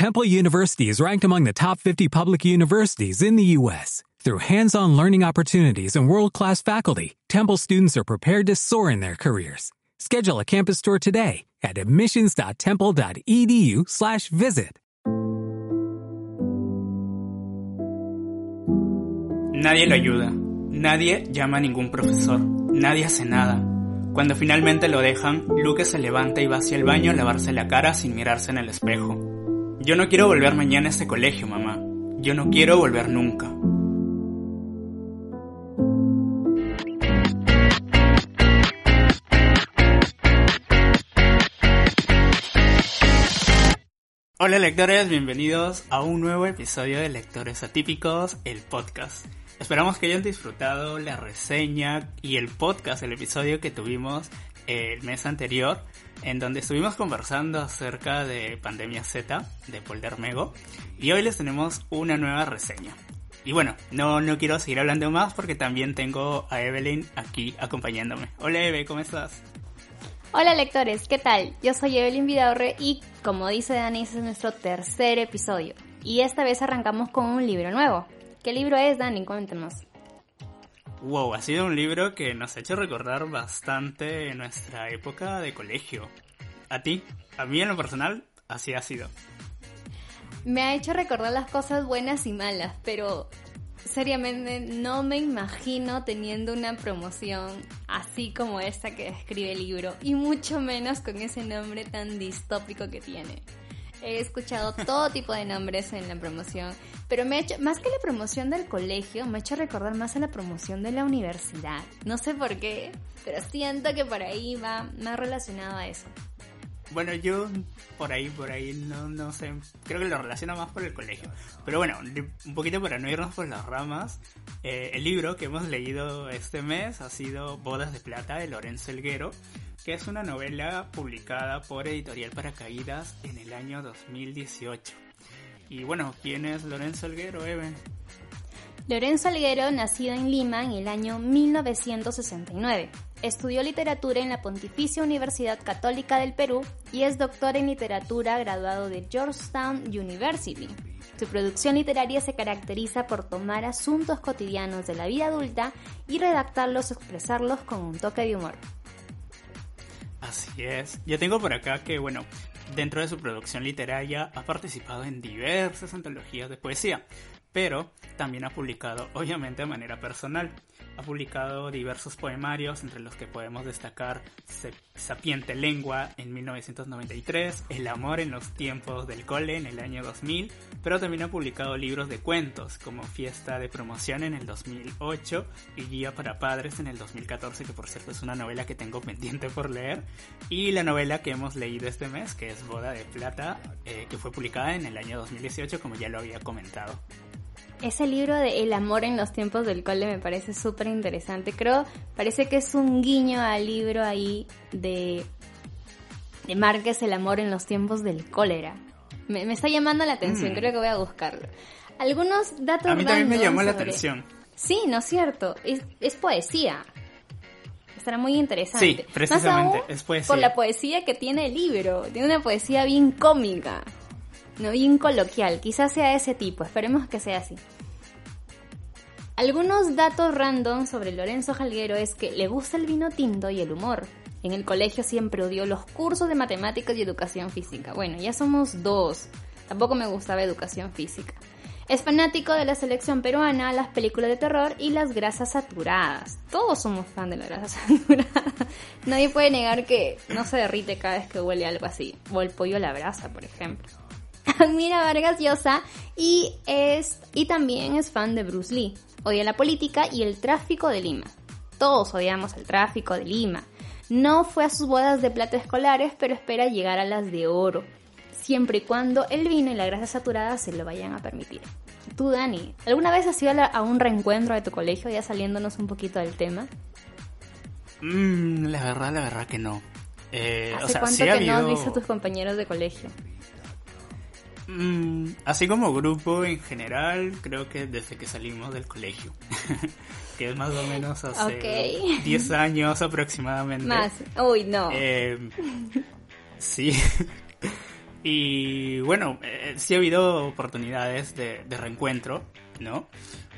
Temple University is ranked among the top 50 public universities in the U.S. Through hands-on learning opportunities and world-class faculty, Temple students are prepared to soar in their careers. Schedule a campus tour today at admissions.temple.edu/visit. Nadie lo ayuda. Nadie llama a ningún profesor. Nadie hace nada. Cuando finalmente lo dejan, Luke se levanta y va hacia el baño a lavarse la cara sin mirarse en el espejo. Yo no quiero volver mañana a este colegio, mamá. Yo no quiero volver nunca. Hola lectores, bienvenidos a un nuevo episodio de Lectores Atípicos, el podcast. Esperamos que hayan disfrutado la reseña y el podcast, el episodio que tuvimos el mes anterior, en donde estuvimos conversando acerca de Pandemia Z de Poldermego y hoy les tenemos una nueva reseña. Y bueno, no, no quiero seguir hablando más porque también tengo a Evelyn aquí acompañándome. Hola Eve, ¿cómo estás? Hola lectores, ¿qué tal? Yo soy Evelyn Vidaurre y como dice Dani, este es nuestro tercer episodio. Y esta vez arrancamos con un libro nuevo. ¿Qué libro es, Dani? Cuéntanos. Wow, ha sido un libro que nos ha hecho recordar bastante nuestra época de colegio. ¿A ti? A mí en lo personal, así ha sido. Me ha hecho recordar las cosas buenas y malas, pero seriamente no me imagino teniendo una promoción así como esta que describe el libro, y mucho menos con ese nombre tan distópico que tiene. He escuchado todo tipo de nombres en la promoción, pero me ha hecho, más que la promoción del colegio, me ha hecho recordar más a la promoción de la universidad. No sé por qué, pero siento que por ahí va más relacionado a eso. Bueno, yo por ahí, por ahí, no, no sé, creo que lo relaciono más por el colegio. Pero bueno, un poquito para no irnos por las ramas, eh, el libro que hemos leído este mes ha sido Bodas de Plata de Lorenzo Elguero, que es una novela publicada por Editorial Paracaídas en el año 2018. Y bueno, ¿quién es Lorenzo Elguero, Eben? Lorenzo Alguero, nacido en Lima en el año 1969. Estudió literatura en la Pontificia Universidad Católica del Perú y es doctor en literatura graduado de Georgetown University. Su producción literaria se caracteriza por tomar asuntos cotidianos de la vida adulta y redactarlos o expresarlos con un toque de humor. Así es. Yo tengo por acá que, bueno, dentro de su producción literaria ha participado en diversas antologías de poesía, pero también ha publicado, obviamente de manera personal. Ha publicado diversos poemarios, entre los que podemos destacar Sapiente Lengua en 1993, El amor en los tiempos del cole en el año 2000, pero también ha publicado libros de cuentos, como Fiesta de Promoción en el 2008 y Guía para Padres en el 2014, que por cierto es una novela que tengo pendiente por leer, y la novela que hemos leído este mes, que es Boda de Plata, eh, que fue publicada en el año 2018, como ya lo había comentado. Ese libro de El amor en los tiempos del cole me parece súper interesante. Creo, parece que es un guiño al libro ahí de, de Márquez, El amor en los tiempos del cólera. Me, está llamando la atención, mm. creo que voy a buscarlo. Algunos datos A mí también me llamó la atención. Sí, ¿no es cierto? Es, es poesía. Estará muy interesante. Sí, precisamente, es poesía. Por la poesía que tiene el libro. Tiene una poesía bien cómica no bien coloquial. Quizás sea ese tipo, esperemos que sea así. Algunos datos random sobre Lorenzo Jalguero es que le gusta el vino tinto y el humor. En el colegio siempre odió los cursos de matemáticas y educación física. Bueno, ya somos dos. Tampoco me gustaba educación física. Es fanático de la selección peruana, las películas de terror y las grasas saturadas. Todos somos fan de la grasa saturada. Nadie puede negar que no se derrite cada vez que huele algo así. O el pollo a la brasa, por ejemplo. admira Vargas Llosa y, es, y también es fan de Bruce Lee. Odia la política y el tráfico de Lima. Todos odiamos el tráfico de Lima. No fue a sus bodas de plata escolares, pero espera llegar a las de oro, siempre y cuando el vino y la grasa saturada se lo vayan a permitir. Tú, Dani, ¿alguna vez has ido a un reencuentro de tu colegio, ya saliéndonos un poquito del tema? Mm, la verdad, la verdad que no. Eh, ¿Hace cuánto que no has visto a tus compañeros de colegio? Mm, así como grupo en general, creo que desde que salimos del colegio, que es más o menos hace 10 años aproximadamente. Más, uy, no. Eh, sí, Y bueno, eh, sí ha habido oportunidades de, de reencuentro, ¿no?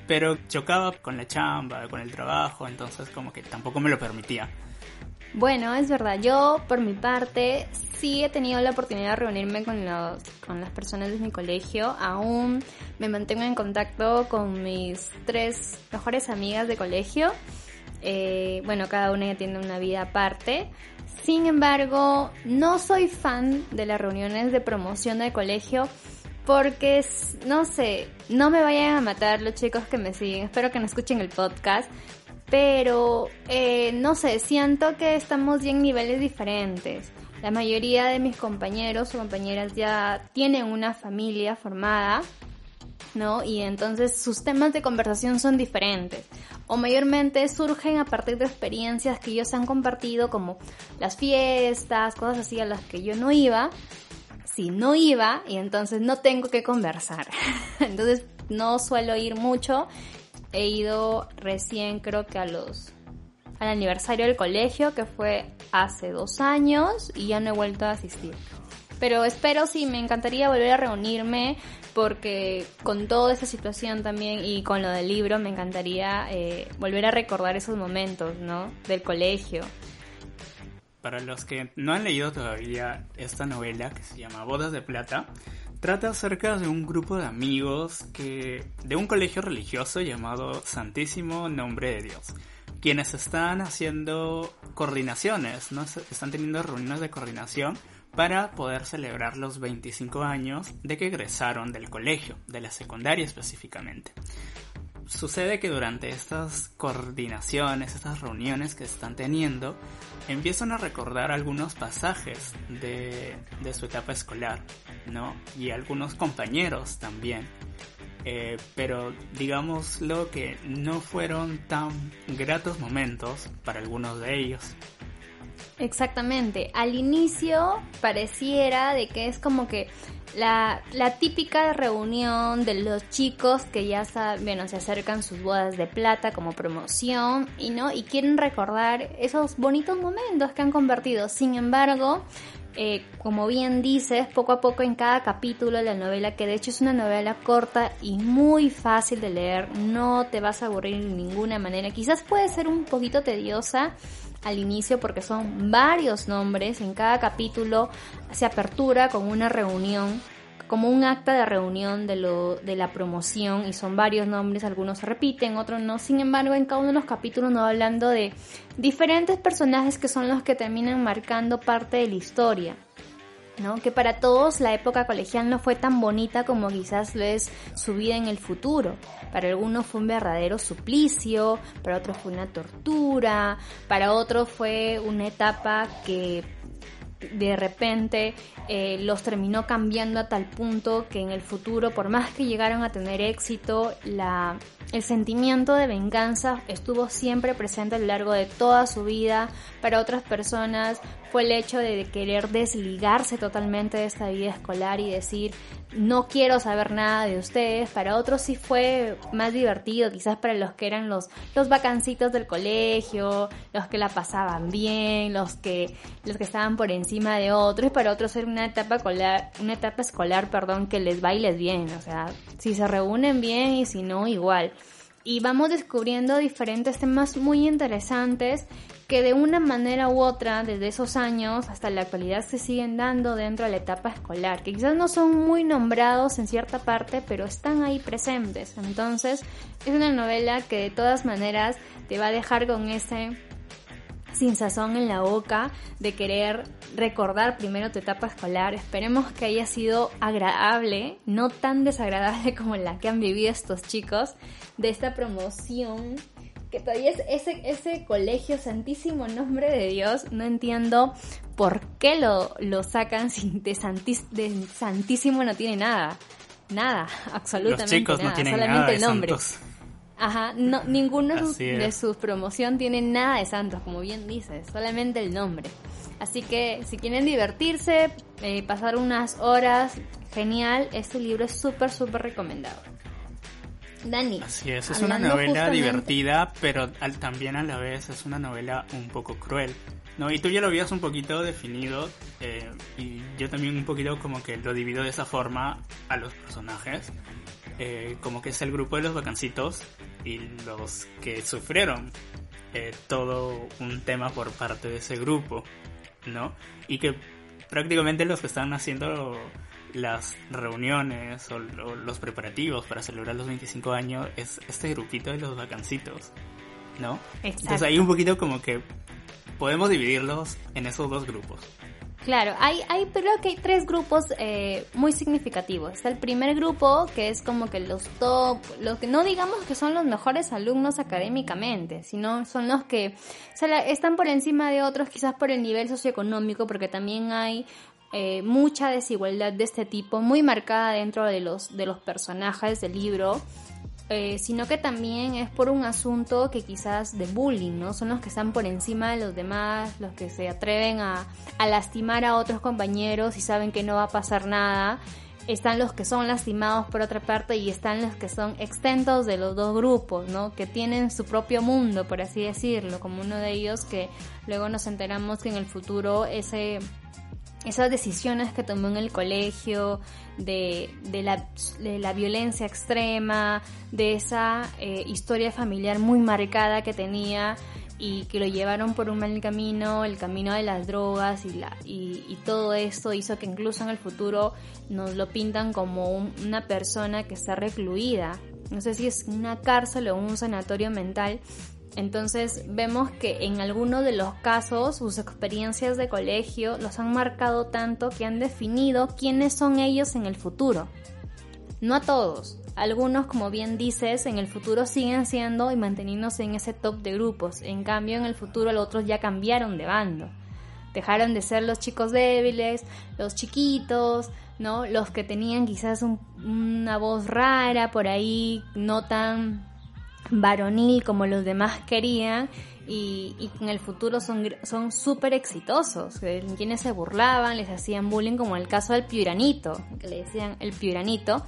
Pero chocaba con la chamba, con el trabajo, entonces como que tampoco me lo permitía. Bueno, es verdad. Yo, por mi parte, sí he tenido la oportunidad de reunirme con, los, con las personas de mi colegio. Aún me mantengo en contacto con mis tres mejores amigas de colegio. Eh, bueno, cada una ya tiene una vida aparte. Sin embargo, no soy fan de las reuniones de promoción del colegio porque, no sé, no me vayan a matar los chicos que me siguen. Espero que no escuchen el podcast pero eh, no sé, siento que estamos ya en niveles diferentes. La mayoría de mis compañeros o compañeras ya tienen una familia formada, ¿no? Y entonces sus temas de conversación son diferentes. O mayormente surgen a partir de experiencias que ellos han compartido, como las fiestas, cosas así a las que yo no iba. Si no iba, y entonces no tengo que conversar. entonces no suelo ir mucho he ido recién creo que a los al aniversario del colegio que fue hace dos años y ya no he vuelto a asistir. Pero espero sí, me encantaría volver a reunirme porque con toda esa situación también y con lo del libro me encantaría eh, volver a recordar esos momentos, ¿no? Del colegio. Para los que no han leído todavía esta novela que se llama Bodas de Plata, Trata acerca de un grupo de amigos que de un colegio religioso llamado Santísimo Nombre de Dios, quienes están haciendo coordinaciones, ¿no? están teniendo reuniones de coordinación para poder celebrar los 25 años de que egresaron del colegio, de la secundaria específicamente sucede que durante estas coordinaciones, estas reuniones que están teniendo, empiezan a recordar algunos pasajes de, su etapa escolar, ¿no? Y algunos compañeros también. Eh, pero digámoslo que no fueron tan gratos momentos para algunos de ellos. Exactamente. Al inicio pareciera de que es como que la, típica reunión de los chicos que ya saben, bueno, se acercan sus bodas de plata como promoción y no y quieren recordar esos bonitos momentos que han convertido. Sin embargo, eh, como bien dices, poco a poco en cada capítulo de la novela, que de hecho es una novela corta y muy fácil de leer, no te vas a aburrir de ninguna manera. Quizás puede ser un poquito tediosa al inicio porque son varios nombres, en cada capítulo se apertura con una reunión como un acta de reunión de, lo, de la promoción y son varios nombres, algunos se repiten, otros no. Sin embargo, en cada uno de los capítulos nos hablando de diferentes personajes que son los que terminan marcando parte de la historia. ¿No? Que para todos la época colegial no fue tan bonita como quizás lo es su vida en el futuro. Para algunos fue un verdadero suplicio, para otros fue una tortura, para otros fue una etapa que de repente eh, los terminó cambiando a tal punto que en el futuro, por más que llegaron a tener éxito, la, el sentimiento de venganza estuvo siempre presente a lo largo de toda su vida. Para otras personas fue el hecho de querer desligarse totalmente de esta vida escolar y decir, no quiero saber nada de ustedes. Para otros sí fue más divertido, quizás para los que eran los, los vacancitos del colegio, los que la pasaban bien, los que, los que estaban por encima de otros. Y para otros era una etapa escolar, una etapa escolar, perdón, que les va y les viene. O sea, si se reúnen bien y si no, igual y vamos descubriendo diferentes temas muy interesantes que de una manera u otra, desde esos años hasta la actualidad, se siguen dando dentro de la etapa escolar, que quizás no son muy nombrados en cierta parte, pero están ahí presentes. Entonces, es una novela que de todas maneras te va a dejar con ese sin sazón en la boca de querer recordar primero tu etapa escolar. Esperemos que haya sido agradable, no tan desagradable como la que han vivido estos chicos de esta promoción. Que todavía es ese, ese colegio Santísimo Nombre de Dios. No entiendo por qué lo, lo sacan sin de, Santísimo no tiene nada. Nada, absolutamente Los chicos nada. No tienen solamente nada el nombre. Santos. Ajá, no, ninguno de sus promoción tiene nada de santos, como bien dices, solamente el nombre. Así que si quieren divertirse, eh, pasar unas horas, genial, este libro es súper, súper recomendado. Dani. Así es, es una novela divertida, pero también a la vez es una novela un poco cruel. ¿no? Y tú ya lo habías un poquito definido eh, y yo también un poquito como que lo divido de esa forma a los personajes. Eh, como que es el grupo de los vacancitos y los que sufrieron eh, todo un tema por parte de ese grupo, ¿no? Y que prácticamente los que están haciendo las reuniones o, los preparativos para celebrar los 25 años es este grupito de los vacancitos, ¿no? Entonces ahí un poquito como que podemos dividirlos en esos dos grupos. Claro, hay, hay, creo que hay tres grupos eh, muy significativos. Está el primer grupo, que es como que los top, los que no digamos que son los mejores alumnos académicamente, sino son los que están por encima de otros, quizás por el nivel socioeconómico, porque también hay eh, mucha desigualdad de este tipo, muy marcada dentro de los, de los personajes del libro. Eh, sino que también es por un asunto que quizás de bullying, ¿no? Son los que están por encima de los demás, los que se atreven a, a lastimar a otros compañeros y saben que no va a pasar nada. Están los que son lastimados por otra parte y están los que son extentos de los dos grupos, ¿no? Que tienen su propio mundo, por así decirlo, como uno de ellos que luego nos enteramos que en el futuro ese esas decisiones que tomó en el colegio, de, de, la, la, violencia extrema, de esa eh, historia familiar muy marcada que tenía y que lo llevaron por un mal camino, el camino de las drogas y, la, y, y todo esto hizo que incluso en el futuro nos lo pintan como una persona que está recluida. No sé si es una cárcel o un sanatorio mental, entonces vemos que en algunos de los casos sus experiencias de colegio los han marcado tanto que han definido quiénes son ellos en el futuro. No a todos, algunos como bien dices en el futuro siguen siendo y manteniéndose en ese top de grupos, en cambio en el futuro los otros ya cambiaron de bando. Dejaron de ser los chicos débiles, los chiquitos, ¿no? Los que tenían quizás una voz rara por ahí, no tan varonil como los demás querían y, y en el futuro son son súper exitosos. Quienes se burlaban, les hacían bullying como el caso del Piuranito, que le decían el Piuranito,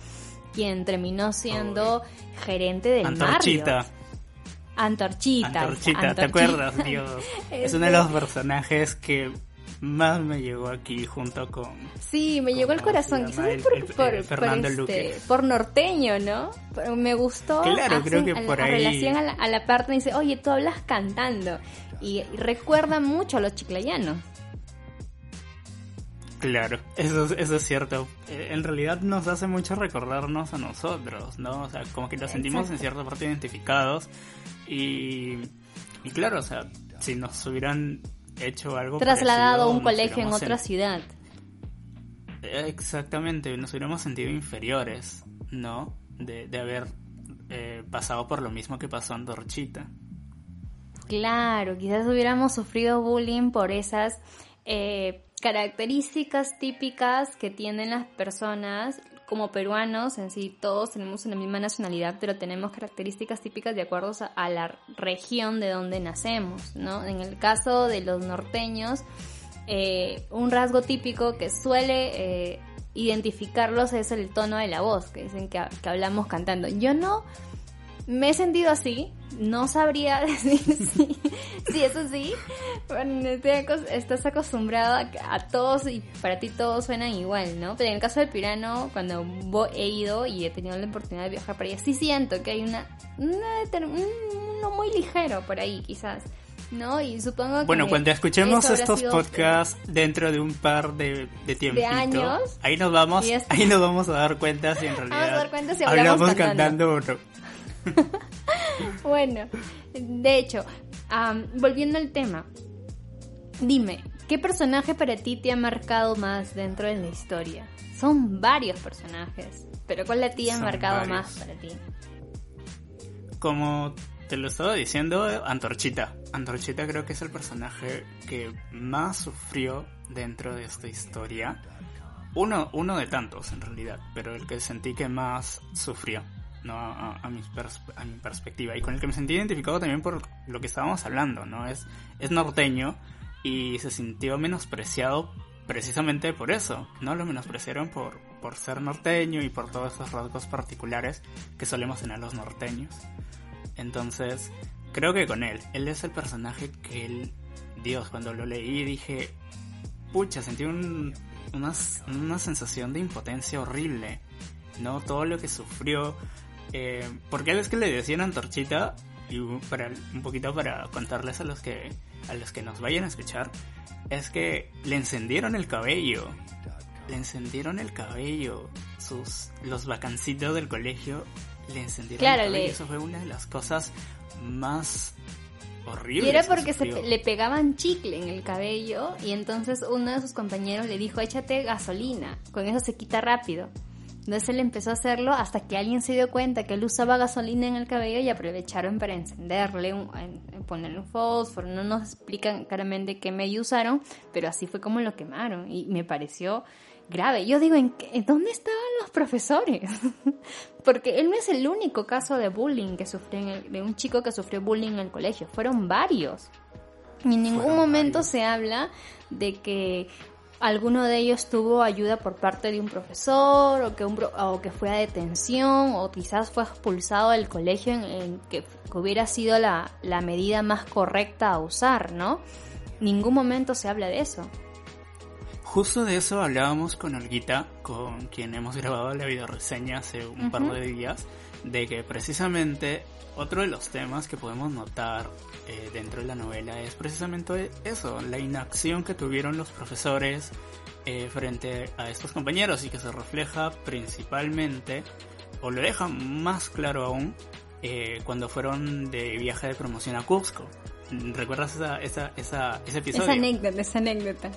quien terminó siendo gerente del Antorchita. Antorchita. Antorchita, ¿te acuerdas, Dios? es uno de los personajes que más me llegó aquí junto con... Sí, me llegó al corazón, quizás por, por, este, por, norteño, ¿no? Pero me gustó. Claro, creo que por ahí... relación a la, a la parte dice, oye, tú hablas cantando. Y, recuerda mucho a los chiclayanos. Claro, eso, eso es cierto. Eh, en realidad nos hace mucho recordarnos a nosotros, ¿no? O sea, como que nos sentimos en cierta parte identificados. Y, y claro, o sea, si nos hubieran hecho algo trasladado a un colegio en otra ciudad. Exactamente, nos hubiéramos sentido inferiores, ¿no? De, haber eh, pasado por lo mismo que pasó en Dorchita. Claro, quizás hubiéramos sufrido bullying por esas eh, características típicas que tienen las personas como peruanos, en sí todos tenemos una misma nacionalidad, pero tenemos características típicas de acuerdo a la región de donde nacemos, ¿no? En el caso de los norteños, eh, un rasgo típico que suele eh, identificarlos es el tono de la voz, que dicen que hablamos cantando. Yo no me he sentido así, no sabría decir si, sí, eso sí. Bueno, estás acostumbrado a, todos y para ti todos suenan igual, ¿no? Pero en el caso del Pirano, cuando he ido y he tenido la oportunidad de viajar para allá, sí siento que hay una, uno muy ligero por ahí, quizás. ¿no? Y supongo que Bueno, cuando escuchemos estos podcasts dentro de un par de, de tiempito, años, ahí nos vamos, ahí nos vamos a dar cuenta si en realidad a hablamos, cantando. cantando bueno, de hecho, volviendo al tema, dime, ¿qué personaje para ti te ha marcado más dentro de la historia? Son varios personajes, pero ¿cuál ti ha marcado más para ti? Como te lo estaba diciendo, Antorchita. Antorchita creo que es el personaje que más sufrió dentro de esta historia. Uno, uno de tantos en realidad, pero el que sentí que más sufrió. ¿No? A, mi a, mi perspectiva y con el que me sentí identificado también por lo que estábamos hablando, ¿no? Es, es norteño y se sintió menospreciado precisamente por eso, ¿no? Lo menospreciaron por, por ser norteño y por todos esos rasgos particulares que solemos tener los norteños. Entonces, creo que con él, él es el personaje que él Dios, cuando lo leí dije, pucha, sentí un, una, una sensación de impotencia horrible, ¿no? Todo lo que sufrió. Eh, porque es que le decían antorchita, y para un poquito para contarles a los que a los que nos vayan a escuchar, es que le encendieron el cabello. Le encendieron el cabello. Sus los vacancitos del colegio le encendieron el cabello. Eso fue una de las cosas más horribles. Y era porque se, le pegaban chicle en el cabello y entonces uno de sus compañeros le dijo, échate gasolina, con eso se quita rápido. Entonces él empezó a hacerlo hasta que alguien se dio cuenta que él usaba gasolina en el cabello y aprovecharon para encenderle, un, ponerle un fósforo. No nos explican claramente qué medio usaron, pero así fue como lo quemaron y me pareció grave. Yo digo, ¿en, dónde estaban los profesores? Porque él no es el único caso de bullying que sufrió, de un chico que sufrió bullying en el colegio, fueron varios. Y en ningún momento se habla de que alguno de ellos tuvo ayuda por parte de un profesor o que, un, o que fue a detención o quizás fue expulsado del colegio en, que, hubiera sido la, la, medida más correcta a usar, ¿no? Ningún momento se habla de eso. Justo de eso hablábamos con Olguita, con quien hemos grabado la video reseña hace un par de días, de que precisamente otro de los temas que podemos notar eh, dentro de la novela es precisamente eso, la inacción que tuvieron los profesores eh, frente a estos compañeros y que se refleja principalmente, o lo deja más claro aún, eh, cuando fueron de viaje de promoción a Cusco. ¿Recuerdas esa, esa, esa, ese episodio? Esa anécdota, esa anécdota.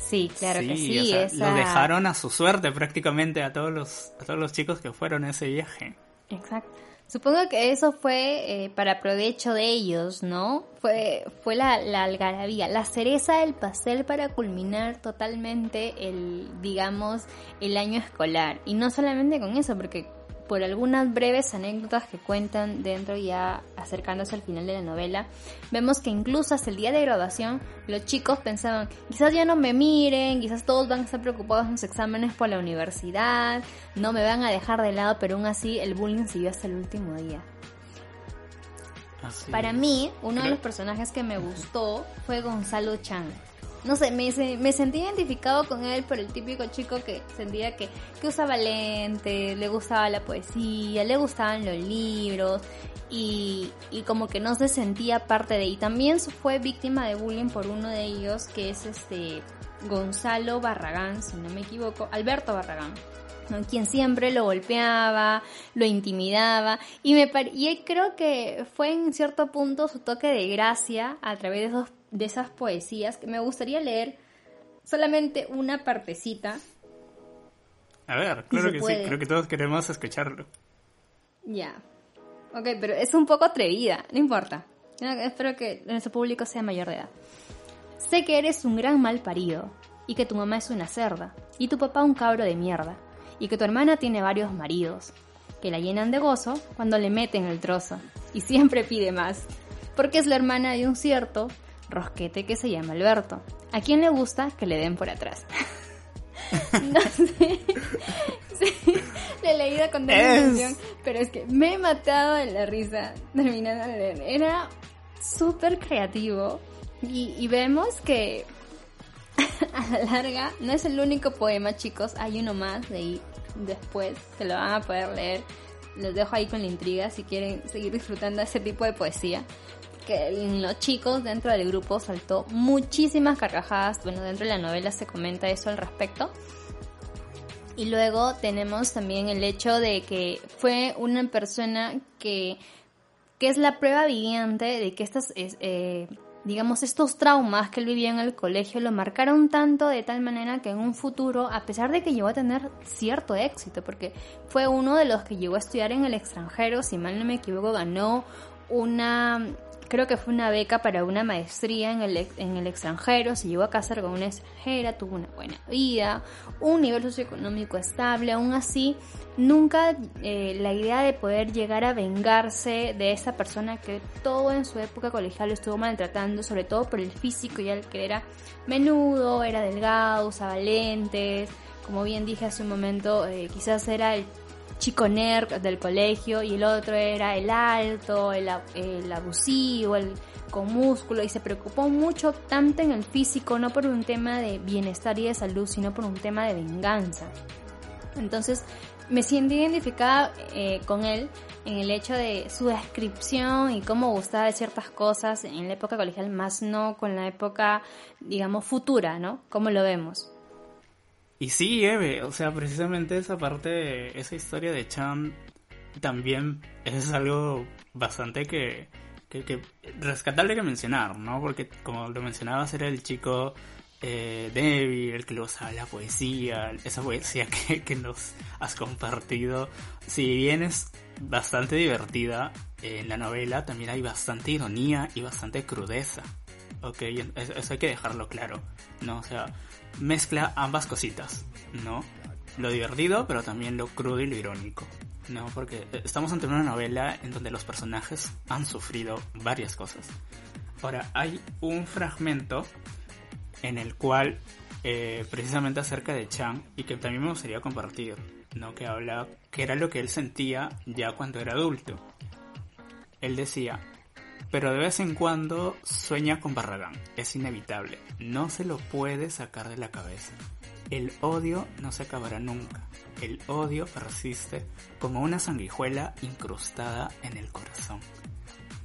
Sí, claro que sí. Lo dejaron a su suerte prácticamente a todos los, a todos los chicos que fueron a ese viaje. Exacto. Supongo que eso fue eh, para provecho de ellos, ¿no? Fue, fue la, la algarabía, la cereza del pastel para culminar totalmente el, digamos, el año escolar. Y no solamente con eso, porque por algunas breves anécdotas que cuentan dentro ya acercándose al final de la novela, vemos que incluso hasta el día de graduación los chicos pensaban, quizás ya no me miren, quizás todos van a estar preocupados en sus exámenes por la universidad, no me van a dejar de lado, pero aún así el bullying siguió hasta el último día. Para mí, uno de los personajes que me gustó fue Gonzalo Chan no sé, me, me sentí identificado con él por el típico chico que sentía que, que usaba lentes, le gustaba la poesía, le gustaban los libros y, y como que no se sentía parte de... Y también fue víctima de bullying por uno de ellos que es este Gonzalo Barragán, si no me equivoco, Alberto Barragán. quien siempre lo golpeaba, lo intimidaba y me y creo que fue en cierto punto su toque de gracia a través de esos de esas poesías que me gustaría leer solamente una partecita. A ver, claro que sí, creo que todos queremos escucharlo. Ya. Ok, pero es un poco atrevida, no importa. espero que nuestro público sea mayor de edad. Sé que eres un gran mal parido, y que tu mamá es una cerda, y tu papá un cabro de mierda, y que tu hermana tiene varios maridos, que la llenan de gozo cuando le meten el trozo, y siempre pide más, porque es la hermana de un cierto rosquete que se llama Alberto. ¿A quién le gusta que le den por atrás? no sé. Sí, le he leído con atención, pero es que me he matado de la risa terminando de leer. Era súper creativo y, vemos que a la larga no es el único poema, chicos. Hay uno más de ahí después que lo van a poder leer. Los dejo ahí con la intriga si quieren seguir disfrutando de ese tipo de poesía en los chicos dentro del grupo saltó muchísimas carcajadas. Bueno, dentro de la novela se comenta eso al respecto. Y luego tenemos también el hecho de que fue una persona que, que es la prueba viviente de que estas, eh, digamos, estos traumas que él vivía en el colegio lo marcaron tanto de tal manera que en un futuro, a pesar de que llegó a tener cierto éxito, porque fue uno de los que llegó a estudiar en el extranjero, si mal no me equivoco, ganó una creo que fue una beca para una maestría en el, en el extranjero, se llevó a casar con una extranjera, tuvo una buena vida, un nivel socioeconómico estable, aún así, nunca eh, la idea de poder llegar a vengarse de esa persona que todo en su época colegial lo estuvo maltratando, sobre todo por el físico, ya que era menudo, era delgado, usaba lentes, como bien dije hace un momento, eh, quizás era el chico nerd del colegio y el otro era el alto, el, el abusivo, el con músculo y se preocupó mucho tanto en el físico, no por un tema de bienestar y de salud, sino por un tema de venganza. Entonces me siento identificada eh, con él en el hecho de su descripción y cómo gustaba de ciertas cosas en la época colegial, más no con la época, digamos, futura, ¿no? Como lo vemos. Y sí, Eve, o sea, precisamente esa parte, esa historia de Chan también es algo bastante que, que, que rescatable que mencionar, ¿no? Porque como lo mencionabas, era el chico eh, débil, el que le usaba la poesía, esa poesía que, que nos has compartido. Si bien es bastante divertida en la novela, también hay bastante ironía y bastante crudeza. Ok, eso hay que dejarlo claro, ¿no? O sea, mezcla ambas cositas, ¿no? Lo divertido, pero también lo crudo y lo irónico. No, porque estamos ante una novela en donde los personajes han sufrido varias cosas. Ahora, hay un fragmento en el cual, eh, precisamente acerca de Chang, y que también me gustaría compartir, ¿no? Que habla, que era lo que él sentía ya cuando era adulto. Él decía, pero de vez en cuando sueña con Barragán, es inevitable, no se lo puede sacar de la cabeza. El odio no se acabará nunca. El odio persiste como una sanguijuela incrustada en el corazón.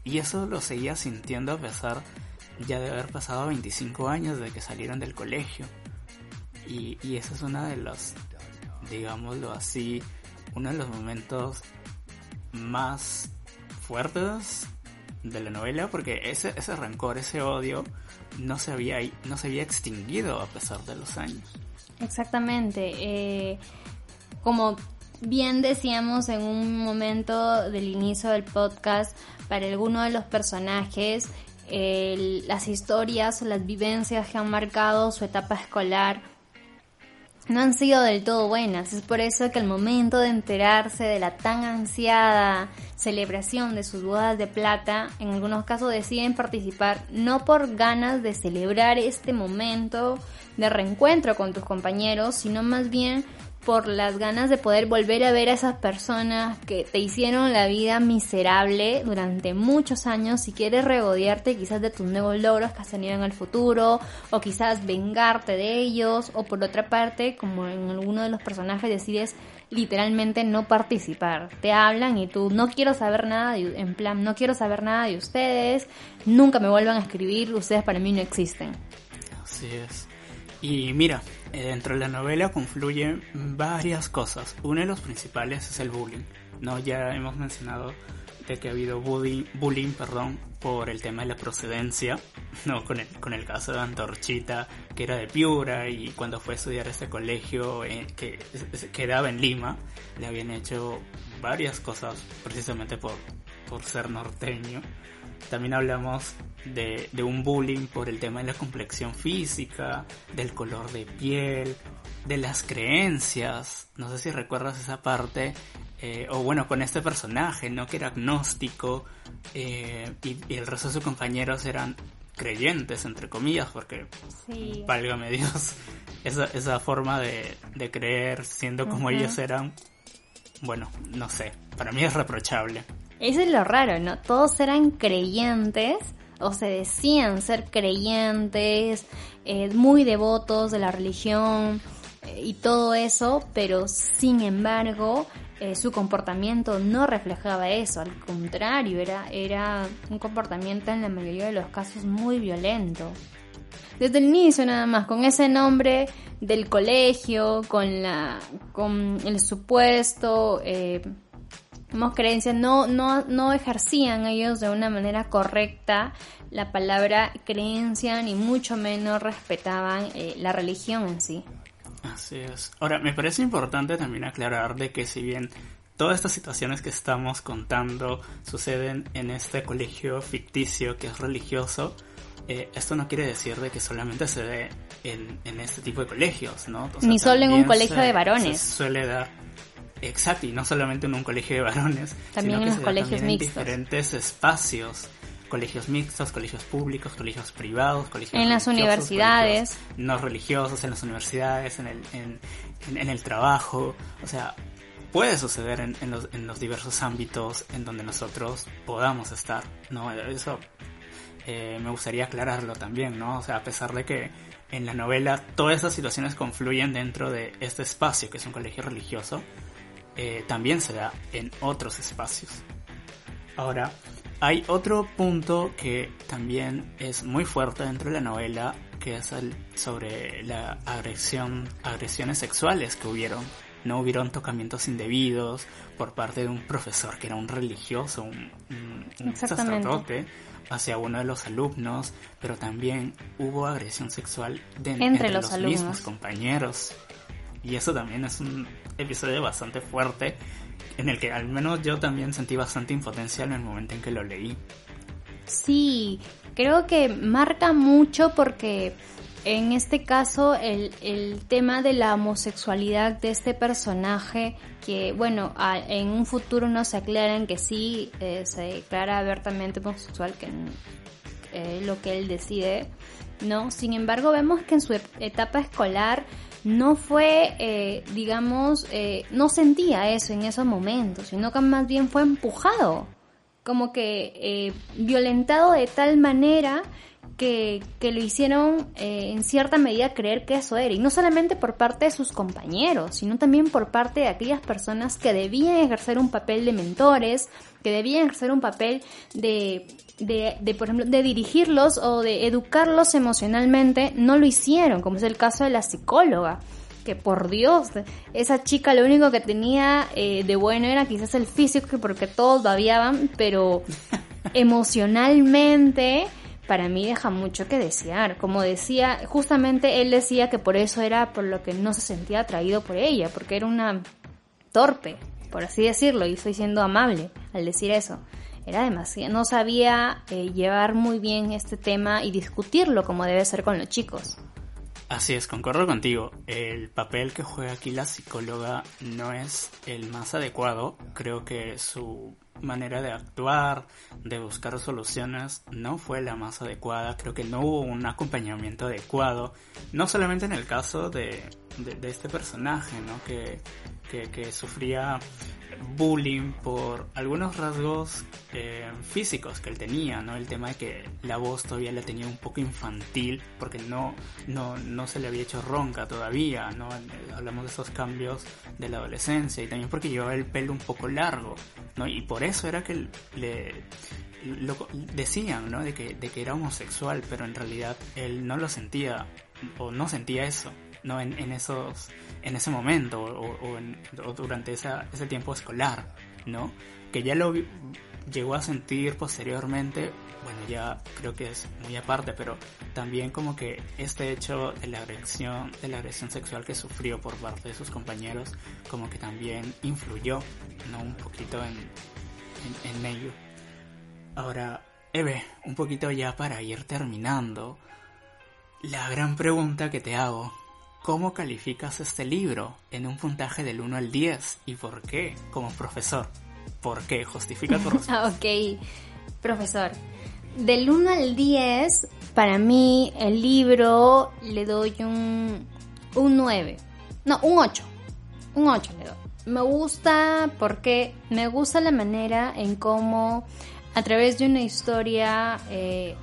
Y eso lo seguía sintiendo a pesar ya de haber pasado 25 años de que salieron del colegio. Y, y es uno de los, digámoslo así, uno de los momentos más fuertes de la novela porque ese, ese rencor, ese odio no se había, no se había extinguido a pesar de los años. Exactamente. Eh, como bien decíamos en un momento del inicio del podcast, para alguno de los personajes, las historias o las vivencias que han marcado su etapa escolar no han sido del todo buenas. Es por eso que al momento de enterarse de la tan ansiada celebración de sus bodas de plata, en algunos casos deciden participar no por ganas de celebrar este momento de reencuentro con tus compañeros, sino más bien por las ganas de poder volver a ver a esas personas que te hicieron la vida miserable durante muchos años. Si quieres regodearte quizás de tus nuevos logros que has tenido en el futuro o quizás vengarte de ellos o por otra parte como en alguno de los personajes decides literalmente no participar. Te hablan y tú no quiero saber nada de, en plan no quiero saber nada de ustedes nunca me vuelvan a escribir ustedes para mí no existen así es. Y mira, dentro de la novela confluyen varias cosas. Uno de los principales es el bullying. ¿no? Ya hemos mencionado de que ha habido bullying, bullying perdón, por el tema de la procedencia, ¿no? con, el, con el caso de Antorchita, que era de Piura y cuando fue a estudiar este colegio eh, que quedaba en Lima, le habían hecho varias cosas precisamente por, por ser norteño. También hablamos de, un bullying por el tema de la complexión física, del color de piel, de las creencias. No sé si recuerdas esa parte. Eh, o bueno, con este personaje, ¿no? Que era agnóstico eh, y, el resto de sus compañeros eran creyentes, entre comillas, porque, sí. válgame Dios, esa, esa forma de, creer siendo como ellos eran, bueno, no sé, para mí es reprochable. Eso es lo raro, ¿no? Todos eran creyentes o se decían ser creyentes, eh, muy devotos de la religión eh, y todo eso, pero sin embargo eh, su comportamiento no reflejaba eso, al contrario, era, era un comportamiento en la mayoría de los casos muy violento. Desde el inicio nada más, con ese nombre del colegio, con la, con el supuesto creencias, no, no, no ejercían ellos de una manera correcta la palabra creencia, ni mucho menos respetaban eh, la religión en sí. Así es. Ahora, me parece importante también aclarar de que si bien todas estas situaciones que estamos contando suceden en este colegio ficticio que es religioso, eh, esto no quiere decir de que solamente se dé en, en este tipo de colegios, ¿no? Ni solo en un colegio de varones. Se suele dar Exacto, y no solamente en un colegio de varones, también sino en los colegios mixtos. En diferentes espacios, colegios mixtos, colegios públicos, colegios privados, colegios en las universidades, no religiosos, en las universidades, en el, en, el trabajo, o sea, puede suceder en, los, en, los, diversos ámbitos en donde nosotros podamos estar, ¿no? Eso eh, me gustaría aclararlo también, ¿no? O sea, a pesar de que en la novela todas esas situaciones confluyen dentro de este espacio que es un colegio religioso, eh, también se da en otros espacios. Ahora, hay otro punto que también es muy fuerte dentro de la novela, que es el sobre la agresión, agresiones sexuales que hubieron. No hubieron tocamientos indebidos por parte de un profesor que era un religioso, un, sacerdote, hacia uno de los alumnos, pero también hubo agresión sexual entre, los, mismos compañeros. Y eso también es un episodio bastante fuerte en el que al menos yo también sentí bastante impotencia en el momento en que lo leí. Sí, creo que marca mucho porque en este caso el, el tema de la homosexualidad de este personaje, que bueno, en un futuro nos aclaran que sí eh, se declara abiertamente homosexual, que es lo que él decide, ¿no? Sin embargo, vemos que en su etapa escolar no fue, eh, digamos, eh, no sentía eso en esos momentos, sino que más bien fue empujado, como que eh, violentado de tal manera que, que lo hicieron en cierta medida creer que eso era, y no solamente por parte de sus compañeros, sino también por parte de aquellas personas que debían ejercer un papel de mentores, que debían ejercer un papel de, de, de, por ejemplo, de dirigirlos o de educarlos emocionalmente, no lo hicieron, como es el caso de la psicóloga que por Dios, esa chica lo único que tenía eh, de bueno era quizás el físico, porque todos babiaban, pero emocionalmente para mí deja mucho que desear. Como decía, justamente él decía que por eso era por lo que no se sentía atraído por ella, porque era una torpe, por así decirlo, y estoy siendo amable al decir eso. Era demasiado, no sabía eh, llevar muy bien este tema y discutirlo como debe ser con los chicos. Así es, concuerdo contigo. El papel que juega aquí la psicóloga no es el más adecuado. Creo que su manera de actuar, de buscar soluciones, no fue la más adecuada. Creo que no hubo un acompañamiento adecuado. No solamente en el caso de, de, este personaje, ¿no? Que, que, que sufría bullying por algunos rasgos eh, físicos que él tenía, ¿no? El tema de que la voz todavía la tenía un poco infantil porque no, no, no se le había hecho ronca todavía, ¿no? Hablamos de esos cambios de la adolescencia y también porque llevaba el pelo un poco largo, ¿no? Y por eso era que le lo, decían, ¿no? De que, de que era homosexual, pero en realidad él no lo sentía o no sentía eso, ¿no? En, en esos en ese momento o, durante ese tiempo escolar, ¿no? Que ya lo llegó a sentir posteriormente, bueno, ya creo que es muy aparte, pero también como que este hecho de la agresión, de la agresión sexual que sufrió por parte de sus compañeros, como que también influyó, ¿no? Un poquito en, en, en ello. Ahora, Eve, un poquito ya para ir terminando, la gran pregunta que te hago, ¿Cómo calificas este libro en un puntaje del 1 al 10 y por qué como profesor? ¿Por qué? Justifica tu respuesta. ok, profesor. Del 1 al 10, para mí el libro le doy un, un 9. No, un 8. Un 8 le doy. Me gusta porque me gusta la manera en cómo a través de una historia eh,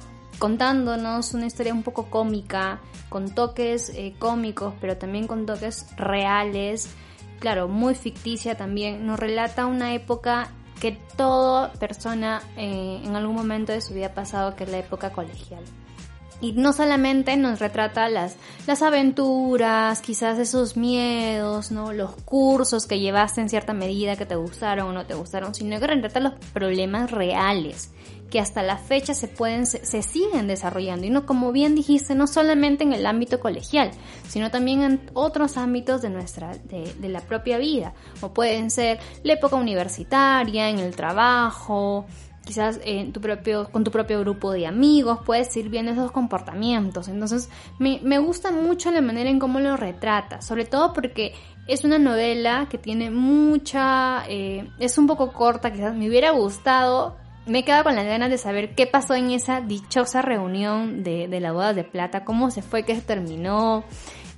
contándonos una historia un poco cómica, con toques eh, cómicos, pero también con toques reales, claro, muy ficticia también, nos relata una época que toda persona eh, en algún momento de su vida ha pasado, que es la época colegial. Y no solamente nos retrata las, las aventuras, quizás esos miedos, ¿no? Los cursos que llevaste en cierta medida que te gustaron o no te gustaron, sino que retrata los problemas reales que hasta la fecha se pueden, se, siguen desarrollando. Y no, como bien dijiste, no solamente en el ámbito colegial, sino también en otros ámbitos de nuestra, de, de la propia vida. O pueden ser la época universitaria, en el trabajo, quizás en tu propio, con tu propio grupo de amigos, puedes ir viendo esos comportamientos. Entonces, me, me gusta mucho la manera en cómo lo retrata, sobre todo porque es una novela que tiene mucha, eh, es un poco corta, quizás me hubiera gustado me quedado con las ganas de saber qué pasó en esa dichosa reunión de, de la boda de plata, cómo se fue, qué se terminó,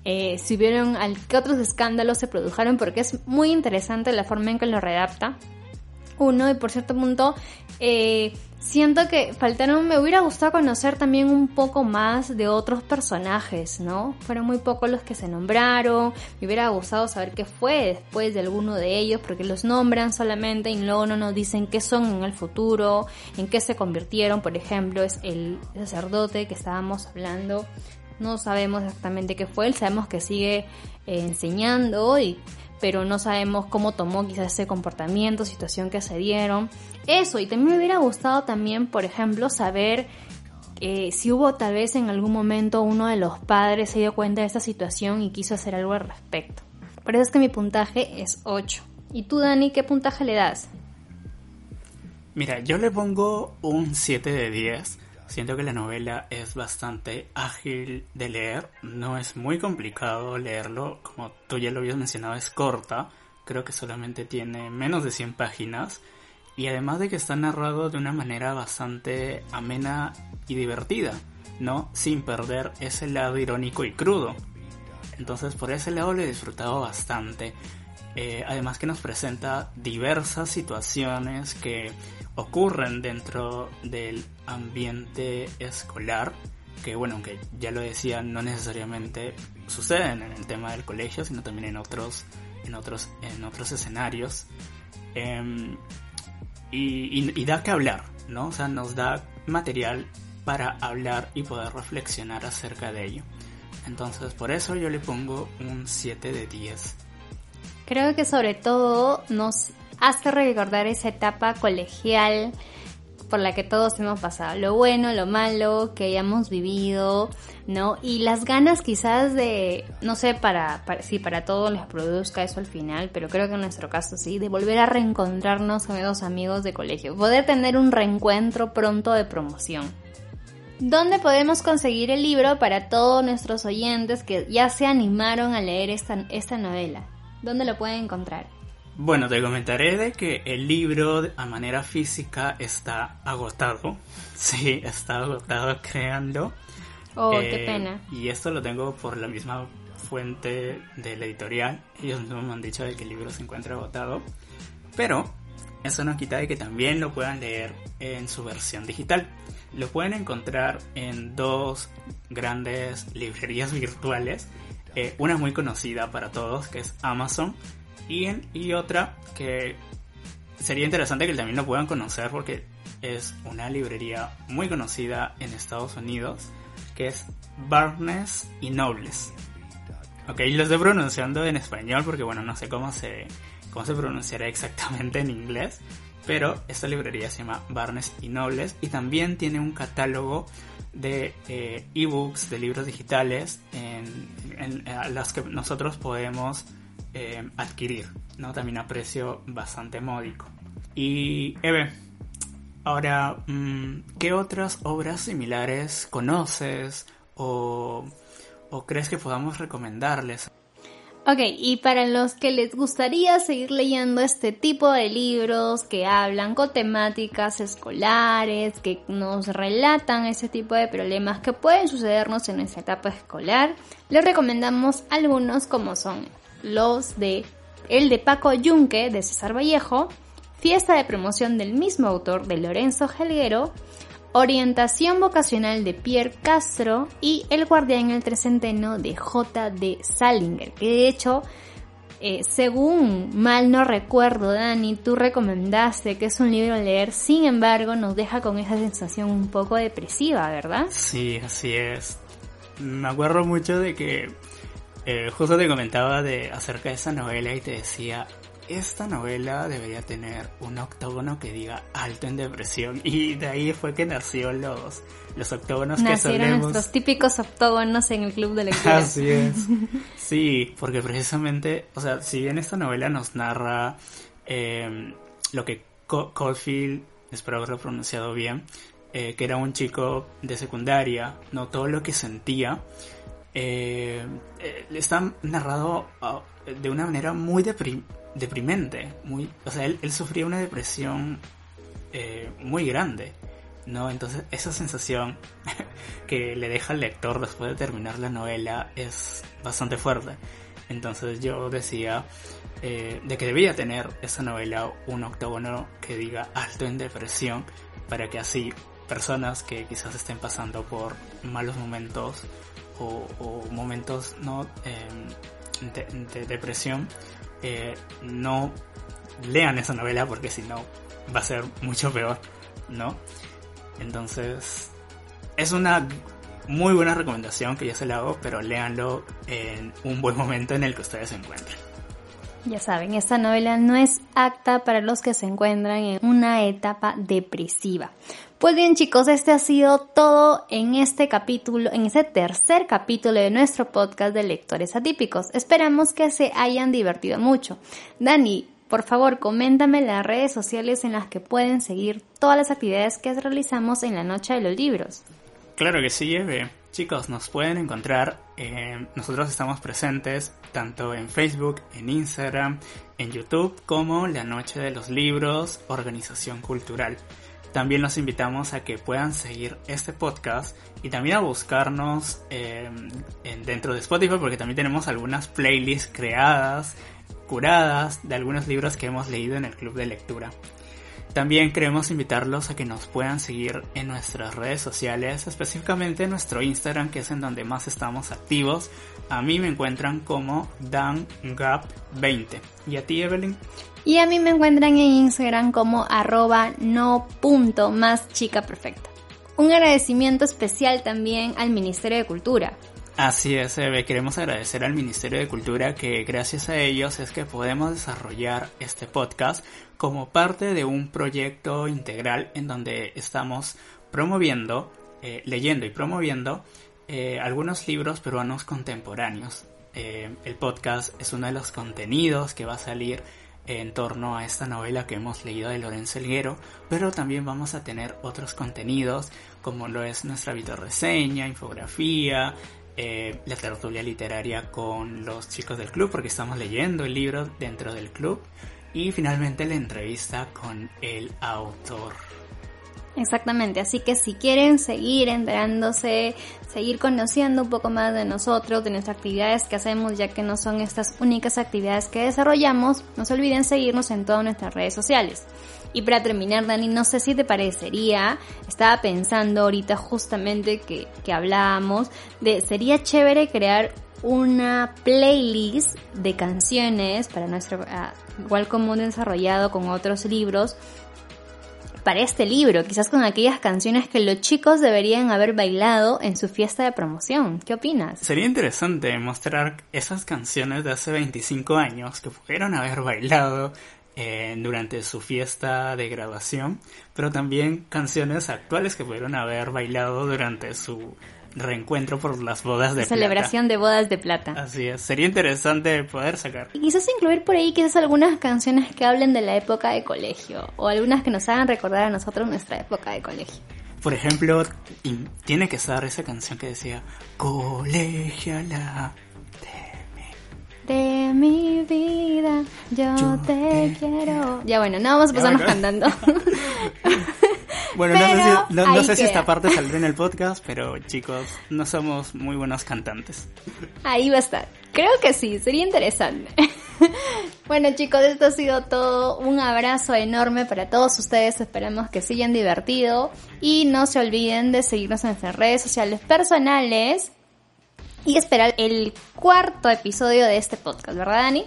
eh, si vieron al, qué otros escándalos se produjeron, porque es muy interesante la forma en que lo redacta. Uno, y por cierto punto, eh, siento que faltaron, me hubiera gustado conocer también un poco más de otros personajes, ¿no? Fueron muy pocos los que se nombraron, me hubiera gustado saber qué fue después de alguno de ellos, porque los nombran solamente y luego no nos dicen qué son en el futuro, en qué se convirtieron, por ejemplo, es el sacerdote que estábamos hablando, no sabemos exactamente qué fue, él sabemos que sigue eh, enseñando y pero no sabemos cómo tomó quizás ese comportamiento, situación que se dieron. Eso, y también me hubiera gustado también, por ejemplo, saber eh, si hubo tal vez en algún momento uno de los padres se dio cuenta de esta situación y quiso hacer algo al respecto. Por eso es que mi puntaje es 8. ¿Y tú, Dani, qué puntaje le das? Mira, yo le pongo un 7 de 10 Siento que la novela es bastante ágil de leer, no es muy complicado leerlo, como tú ya lo habías mencionado, es corta, creo que solamente tiene menos de 100 páginas y además de que está narrado de una manera bastante amena y divertida, ¿no? Sin perder ese lado irónico y crudo. Entonces por ese lado lo he disfrutado bastante. Eh, además que nos presenta diversas situaciones que ocurren dentro del ambiente escolar, que bueno, aunque ya lo decía, no necesariamente suceden en el tema del colegio, sino también en otros, en otros, en otros escenarios. Em, y, da que hablar, ¿no? O sea, nos da material para hablar y poder reflexionar acerca de ello. Entonces, por eso yo le pongo un 7 de 10. Creo que sobre todo nos hace recordar esa etapa colegial por la que todos hemos pasado, lo bueno, lo malo que hayamos vivido, ¿no? Y las ganas quizás de, no sé para, si para todos les produzca eso al final, pero creo que en nuestro caso sí, de volver a reencontrarnos con esos amigos de colegio, poder tener un reencuentro pronto de promoción. ¿Dónde podemos conseguir el libro para todos nuestros oyentes que ya se animaron a leer esta novela? ¿Dónde lo pueden encontrar? Bueno, te comentaré de que el libro a manera física está agotado. Sí, está agotado, créanlo. Oh, qué eh, pena. Y esto lo tengo por la misma fuente del editorial. Ellos mismos me han dicho de que el libro se encuentra agotado. Pero eso no quita de que también lo puedan leer en su versión digital. Lo pueden encontrar en dos grandes librerías virtuales. Eh, una muy conocida para todos, que es Amazon y, y otra que sería interesante que también lo puedan conocer porque es una librería muy conocida en Estados Unidos que es Barnes y Nobles. Ok, lo estoy pronunciando en español porque bueno, no sé cómo se, cómo se pronunciará exactamente en inglés, pero esta librería se llama Barnes y Nobles y también tiene un catálogo de eh, ebooks, de libros digitales en, las que nosotros podemos eh, adquirir, ¿no? También a precio bastante módico. Y Eve, ahora, mm, ¿qué otras obras similares conoces o, o crees que podamos recomendarles? Ok, y para los que les gustaría seguir leyendo este tipo de libros que hablan con temáticas escolares, que nos relatan ese tipo de problemas que pueden sucedernos en esa etapa escolar, les recomendamos algunos como son los de el de Paco Yunque de César Vallejo, fiesta de promoción del mismo autor de Lorenzo Helguero, orientación vocacional de Pierre Castro y El guardián el trecenteno de J. de Salinger, que de hecho, eh, según mal no recuerdo, Dani, tú recomendaste que es un libro a leer, sin embargo, nos deja con esa sensación un poco depresiva, ¿verdad? Sí, así es. Me acuerdo mucho de que eh, justo te comentaba de acerca de esa novela y te decía, esta novela debería tener un octógono que diga alto en depresión y de ahí fue que nació los los octógonos que solemos nuestros típicos octógonos en el club de lectura. Así es. Sí, porque precisamente, o sea, si bien esta novela nos narra eh, lo que Caulfield, espero haberlo pronunciado bien, eh, que era un chico de secundaria, no todo lo que sentía, eh, eh, está narrado ah, de una manera muy deprimente. Muy, o sea, él, sufría una depresión eh, muy grande. ¿no? Entonces esa sensación que le deja al lector después de terminar la novela es bastante fuerte. Entonces yo decía eh, de que debía tener esa novela un octógono que diga alto en depresión para que así personas que quizás estén pasando por malos momentos o, momentos no em, de, depresión eh, no lean esa novela porque si no va a ser mucho peor, ¿no? Entonces, es una muy buena recomendación que yo se la hago, pero léanlo en un buen momento en el que ustedes se encuentren. Ya saben, esta novela no es apta para los que se encuentran en una etapa depresiva. Pues bien chicos, este ha sido todo en este capítulo, en este tercer capítulo de nuestro podcast de lectores atípicos. Esperamos que se hayan divertido mucho. Dani, por favor, coméntame las redes sociales en las que pueden seguir todas las actividades que realizamos en la Noche de los Libros. Claro que sí, Eve. Chicos, nos pueden encontrar, eh, nosotros estamos presentes tanto en Facebook, en Instagram, en YouTube, como La Noche de los Libros, Organización Cultural. También los invitamos a que puedan seguir este podcast y también a buscarnos eh, dentro de Spotify porque también tenemos algunas playlists creadas, curadas de algunos libros que hemos leído en el club de lectura. También queremos invitarlos a que nos puedan seguir en nuestras redes sociales, específicamente en nuestro Instagram, que es en donde más estamos activos. A mí me encuentran como DanGap20. ¿Y a ti, Evelyn? Y a mí me encuentran en Instagram como arroba no punto más chica perfecta. Un agradecimiento especial también al Ministerio de Cultura, Así es. Queremos agradecer al Ministerio de Cultura que gracias a ellos es que podemos desarrollar este podcast como parte de un proyecto integral en donde estamos promoviendo, eh, leyendo y promoviendo eh, algunos libros peruanos contemporáneos. Eh, el podcast es uno de los contenidos que va a salir en torno a esta novela que hemos leído de Lorenzo Elguero, pero también vamos a tener otros contenidos como lo es nuestra videoreseña, infografía, eh, la tertulia literaria con los chicos del club porque estamos leyendo el libro dentro del club y finalmente la entrevista con el autor. Exactamente, así que si quieren seguir enterándose, seguir conociendo un poco más de nosotros, de nuestras actividades que hacemos, ya que no son estas únicas actividades que desarrollamos, no se olviden seguirnos en todas nuestras redes sociales. Y para terminar, Dani, no sé si te parecería, estaba pensando ahorita justamente que, que hablábamos de, sería chévere crear una playlist de canciones para nuestro, ah, igual como desarrollado con otros libros, para este libro, quizás con aquellas canciones que los chicos deberían haber bailado en su fiesta de promoción. ¿Qué opinas? Sería interesante mostrar esas canciones de hace 25 años que pudieron haber bailado eh, durante su fiesta de graduación, pero también canciones actuales que pudieron haber bailado durante su reencuentro por las bodas de Celebración de bodas de plata. Así es, sería interesante poder sacar. Y quizás incluir por ahí quizás algunas canciones que hablen de la época de colegio o algunas que nos hagan recordar a nosotros nuestra época de colegio. Por ejemplo, tiene que estar esa canción que decía Colegiala de mi vida, yo, te, quiero. Ya bueno, no vamos a pasarnos cantando. Bueno, no sé, si, esta parte saldrá en el podcast, pero chicos, no somos muy buenos cantantes. Ahí va a estar. Creo que sí, sería interesante. bueno chicos, esto ha sido todo. Un abrazo enorme para todos ustedes. Esperamos que hayan divertido. Y no se olviden de seguirnos en nuestras redes sociales personales. Y esperar el cuarto episodio de este podcast, ¿verdad Dani?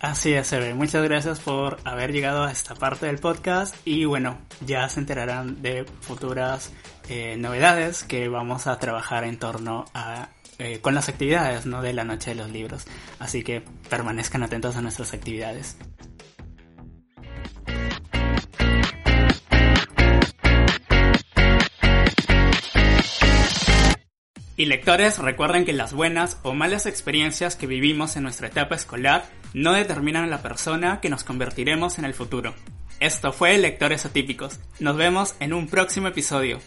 Así es, Eve. Muchas gracias por haber llegado a esta parte del podcast y bueno, ya se enterarán de futuras eh, novedades que vamos a trabajar en torno a eh, con las actividades ¿no? de la noche de los libros. Así que permanezcan atentos a nuestras actividades. Y lectores, recuerden que las buenas o malas experiencias que vivimos en nuestra etapa escolar no determinan la persona que nos convertiremos en el futuro. Esto fue Lectores Atípicos. Nos vemos en un próximo episodio.